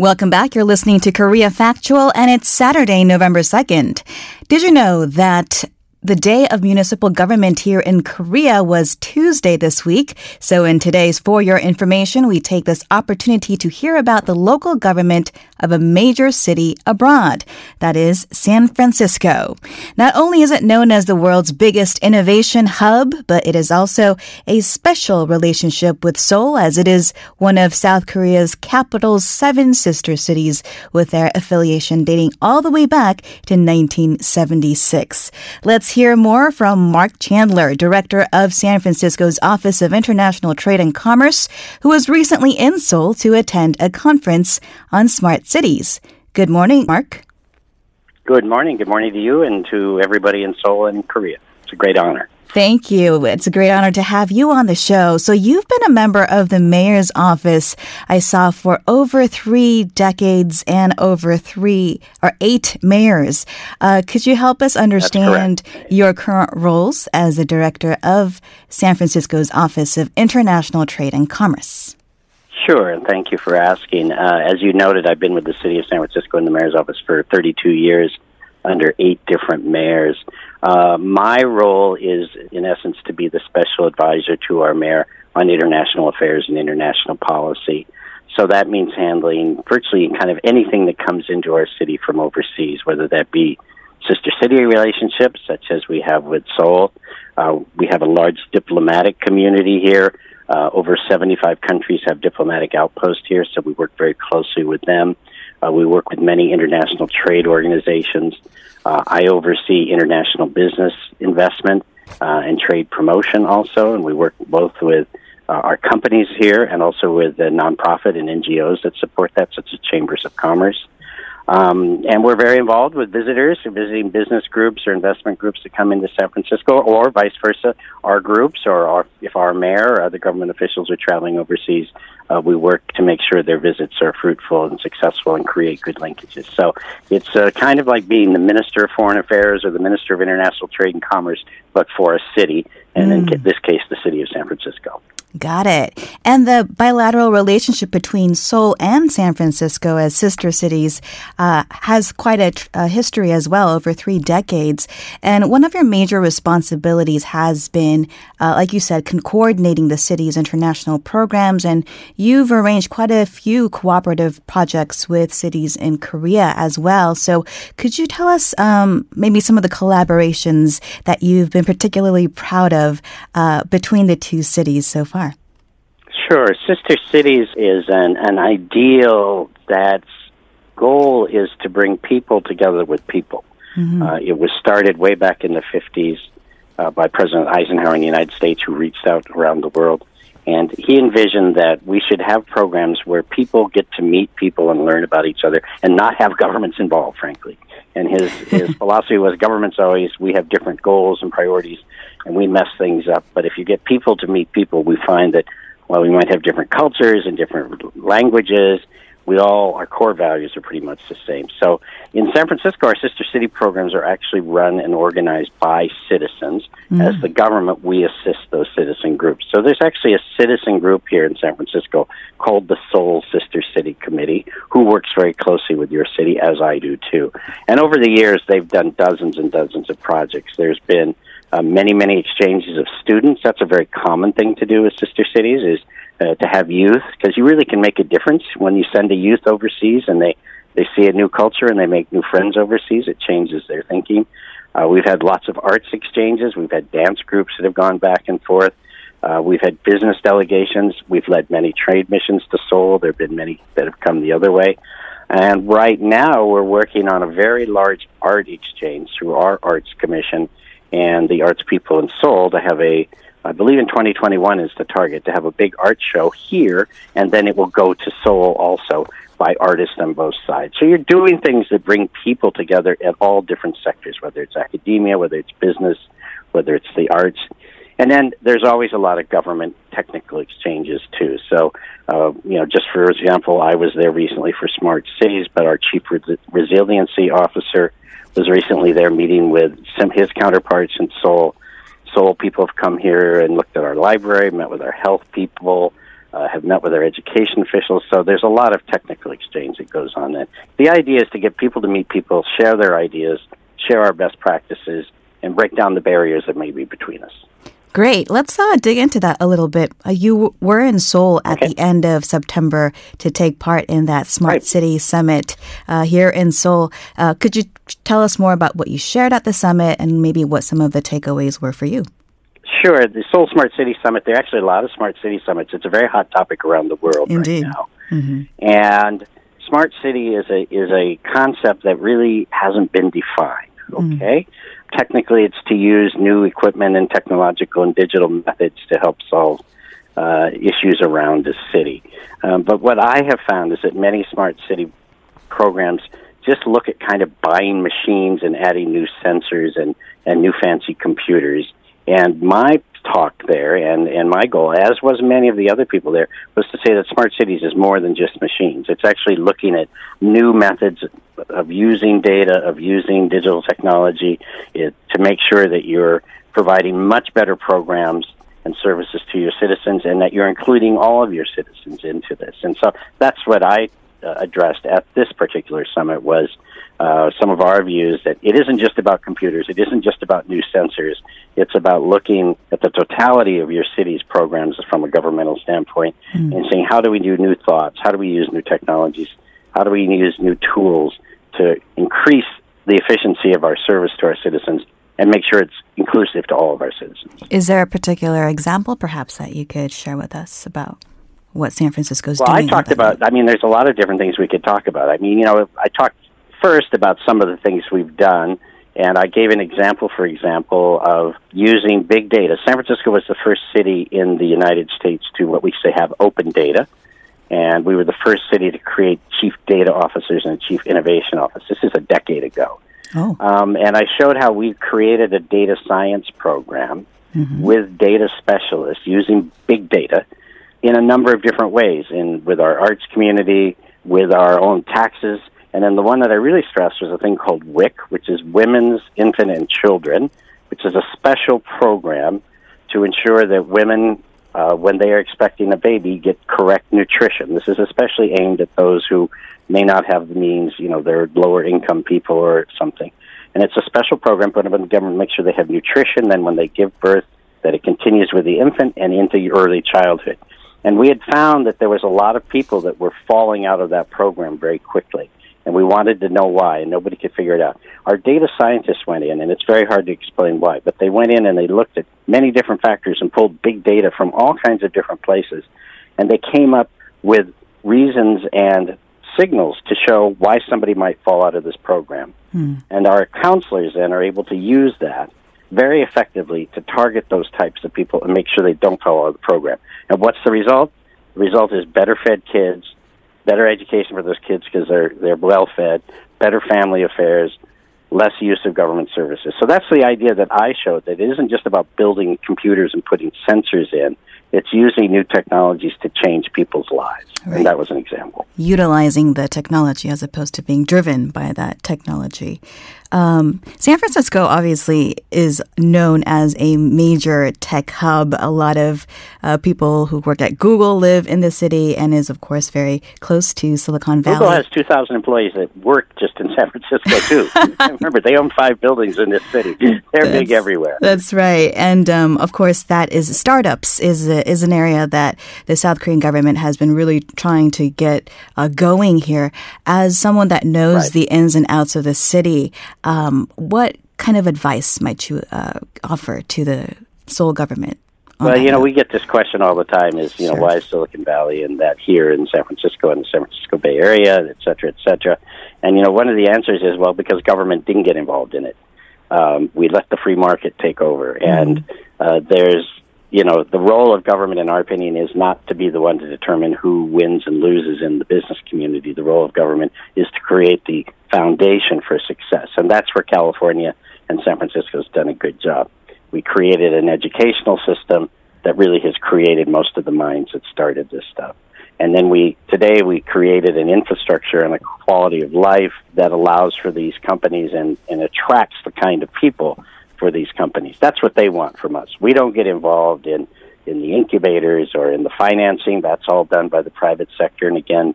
Welcome back. You're listening to Korea Factual, and it's Saturday, November 2nd. Did you know that the day of municipal government here in Korea was Tuesday this week. So in today's For Your Information, we take this opportunity to hear about the local government of a major city abroad. That is San Francisco. Not only is it known as the world's biggest innovation hub, but it is also a special relationship with Seoul as it is one of South Korea's capital's seven sister cities with their affiliation dating all the way back to 1976. Let's hear more from Mark Chandler, director of San Francisco's Office of International Trade and Commerce, who was recently in Seoul to attend a conference on smart cities. Good morning, Mark. Good morning. Good morning to you and to everybody in Seoul and Korea. It's a great honor. Thank you. It's a great honor to have you on the show. So you've been a member of the mayor's office, I saw, for over three decades and over three or eight mayors. Uh, could you help us understand your current roles as the director of San Francisco's Office of International Trade and Commerce? Sure, and thank you for asking. Uh, as you noted, I've been with the city of San Francisco in the mayor's office for 32 years under eight different mayors. Uh, my role is, in essence, to be the special advisor to our mayor on international affairs and international policy. So that means handling virtually kind of anything that comes into our city from overseas, whether that be sister city relationships, such as we have with Seoul. Uh, we have a large diplomatic community here. Uh, over 75 countries have diplomatic outposts here, so we work very closely with them. Uh, we work with many international trade organizations. Uh, I oversee international business investment uh, and trade promotion also, and we work both with uh, our companies here and also with the nonprofit and NGOs that support that, such as chambers of commerce. Um, and we're very involved with visitors, who are visiting business groups or investment groups that come into San Francisco, or vice versa, our groups, or our, if our mayor or other government officials are traveling overseas, uh, we work to make sure their visits are fruitful and successful and create good linkages. So it's uh, kind of like being the Minister of Foreign Affairs or the Minister of International Trade and Commerce, but for a city, and mm. in this case, the city of San Francisco. Got it. And the bilateral relationship between Seoul and San Francisco as sister cities uh, has quite a, a, history as well over three decades. And one of your major responsibilities has been, uh, like you said, coordinating the city's international programs. And you've arranged quite a few cooperative projects with cities in Korea as well. So could you tell us um, maybe some of the collaborations that you've been particularly proud of uh, between the two cities so far? Sure. Sister Cities is an, an ideal that's goal is to bring people together with people. Mm-hmm. Uh, it was started way back in the 50s uh, by President Eisenhower in the United States, who reached out around the world. And he envisioned that we should have programs where people get to meet people and learn about each other and not have governments involved, frankly. And his, his philosophy was governments always, we have different goals and priorities and we mess things up. But if you get people to meet people, we find that while we might have different cultures and different languages, we all our core values are pretty much the same. So in San Francisco, our sister city programs are actually run and organized by citizens. Mm. As the government, we assist those citizen groups. So there's actually a citizen group here in San Francisco called the Seoul Sister City Committee, who works very closely with your city, as I do too. And over the years, they've done dozens and dozens of projects. There's been uh, many, many exchanges of students. That's a very common thing to do with sister cities is uh, to have youth because you really can make a difference when you send a youth overseas and they they see a new culture and they make new friends overseas. It changes their thinking. Uh, we've had lots of arts exchanges. We've had dance groups that have gone back and forth. Uh, we've had business delegations. We've led many trade missions to Seoul. There have been many that have come the other way. And right now, we're working on a very large art exchange through our arts commission and the arts people in Seoul to have a, I believe in 2021 is the target, to have a big art show here, and then it will go to Seoul also by artists on both sides. So you're doing things that bring people together at all different sectors, whether it's academia, whether it's business, whether it's the arts. And then there's always a lot of government technical exchanges too. So, uh, you know, just for example, I was there recently for Smart Cities, but our chief res- resiliency officer was recently there meeting with some his counterparts in Seoul. Seoul people have come here and looked at our library, met with our health people. uh, have met with our education officials. So there's a lot of technical exchange that goes on. And the idea is to get people to meet people, share their ideas, share our best practices, and break down the barriers that may be between us. Great. Let's uh, dig into that a little bit. Uh, you w- were in Seoul at Okay. the end of September to take part in that Smart Right. City Summit uh, here in Seoul. Uh, could you tell us more about what you shared at the summit and maybe what some of the takeaways were for you? Sure, the Seoul Smart City Summit. There are actually a lot of smart city summits. It's a very hot topic around the world Indeed. right now. And smart city is a is a concept that really hasn't been defined. Okay, technically, it's to use new equipment and technological and digital methods to help solve uh, issues around the city. Um, but what I have found is that many smart city programs just look at kind of buying machines and adding new sensors and, and new fancy computers. And my talk there and, and my goal, as was many of the other people there, was to say that smart cities is more than just machines. It's actually looking at new methods of using data, of using digital technology it, to make sure that you're providing much better programs and services to your citizens and that you're including all of your citizens into this. And so that's what I addressed at this particular summit was uh, some of our views that it isn't just about computers, it isn't just about new sensors. It's about looking at the totality of your city's programs from a governmental standpoint and saying how do we do new thoughts, how do we use new technologies, how do we use new tools to increase the efficiency of our service to our citizens and make sure it's inclusive to all of our citizens. Is there a particular example, perhaps, that you could share with us about what San Francisco's doing? Well, I talked about. I mean, there's a lot of different things we could talk about. I mean, you know, I talked first about some of the things we've done, and I gave an example, for example, of using big data. San Francisco was the first city in the United States to what we say have open data, and we were the first city to create chief data officers and a chief innovation office. This is a decade ago. Oh. Um, and I showed how we created a data science program with data specialists using big data in a number of different ways, in with our arts community, with our own taxes, and then the one that I really stressed was a thing called WIC, which is Women's, Infant, and Children, which is a special program to ensure that women, uh, when they are expecting a baby, get correct nutrition. This is especially aimed at those who may not have the means, you know, they're lower income people or something. And it's a special program put up in the government to make sure they have nutrition. Then when they give birth, that it continues with the infant and into early childhood. And we had found that there was a lot of people that were falling out of that program very quickly. And we wanted to know why, and nobody could figure it out. Our data scientists went in, and it's very hard to explain why, but they went in and they looked at many different factors and pulled big data from all kinds of different places. And they came up with reasons and signals to show why somebody might fall out of this program. Hmm. And our counselors then are able to use that very effectively to target those types of people and make sure they don't follow the program. And what's the result? The result is better fed kids, better education for those kids because they're they're well fed, better family affairs, less use of government services. So that's the idea that I showed that it isn't just about building computers and putting sensors in. It's using new technologies to change people's lives. Right. And that was an example. utilizing the technology as opposed to being driven by that technology. Um, San Francisco obviously is known as a major tech hub. A lot of uh, people who work at Google live in the city and is, of course, very close to Silicon Valley. Google has 2,000 employees that work just in San Francisco, too. Remember, they own five buildings in this city. They're big everywhere. That's right, and um, of course, that is startups is a, is an area that the South Korean government has been really trying to get uh, going here. As someone that knows Right. the ins and outs of the city, um, what kind of advice might you uh, offer to the Seoul government? Well, you know, note? we get this question all the time is, you know, why is Silicon Valley and that here in San Francisco and the San Francisco Bay Area, et cetera, et cetera. And, you know, one of the answers is, well, because government didn't get involved in it. Um, we let the free market take over. And uh, there's, you know, the role of government, in our opinion, is not to be the one to determine who wins and loses in the business community. The role of government is to create the foundation for success. And that's where California and San Francisco has done a good job. We created an educational system that really has created most of the minds that started this stuff. And then we today we created an infrastructure and a quality of life that allows for these companies and, and attracts the kind of people for these companies. That's what they want from us. We don't get involved in in the incubators or in the financing. That's all done by the private sector. And again,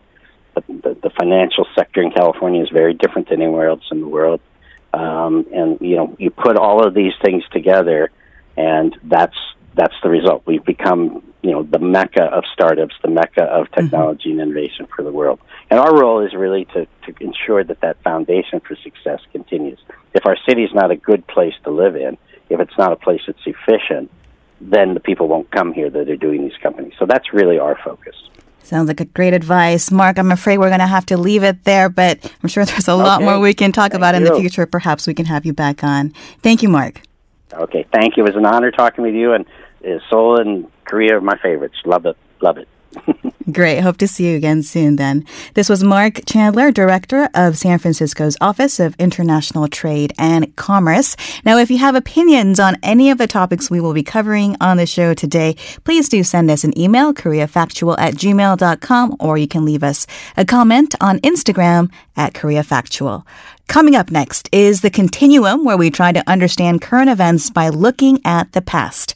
the, the, the financial sector in California is very different than anywhere else in the world. Um, and you know, you put all of these things together, and that's that's the result. We've become you know the mecca of startups, the mecca of mm-hmm. technology mm-hmm. and innovation for the world. And our role is really to, to ensure that that foundation for success continues. If our city is not a good place to live in, if it's not a place that's efficient, then the people won't come here that are doing these companies. So that's really our focus. Sounds like a great advice. Mark, I'm afraid we're going to have to leave it there, but I'm sure there's a okay. lot more we can talk thank about you. in the future. Perhaps we can have you back on. Thank you, Mark. Okay, thank you. It was an honor talking with you, and Seoul and Korea are my favorites. Love it. Love it. Great. Hope to see you again soon then. This was Mark Chandler, Director of San Francisco's Office of International Trade and Commerce. Now, if you have opinions on any of the topics we will be covering on the show today, please do send us an email, koreafactual at gmail.com, or you can leave us a comment on Instagram at koreafactual. Coming up next is the continuum where we try to understand current events by looking at the past.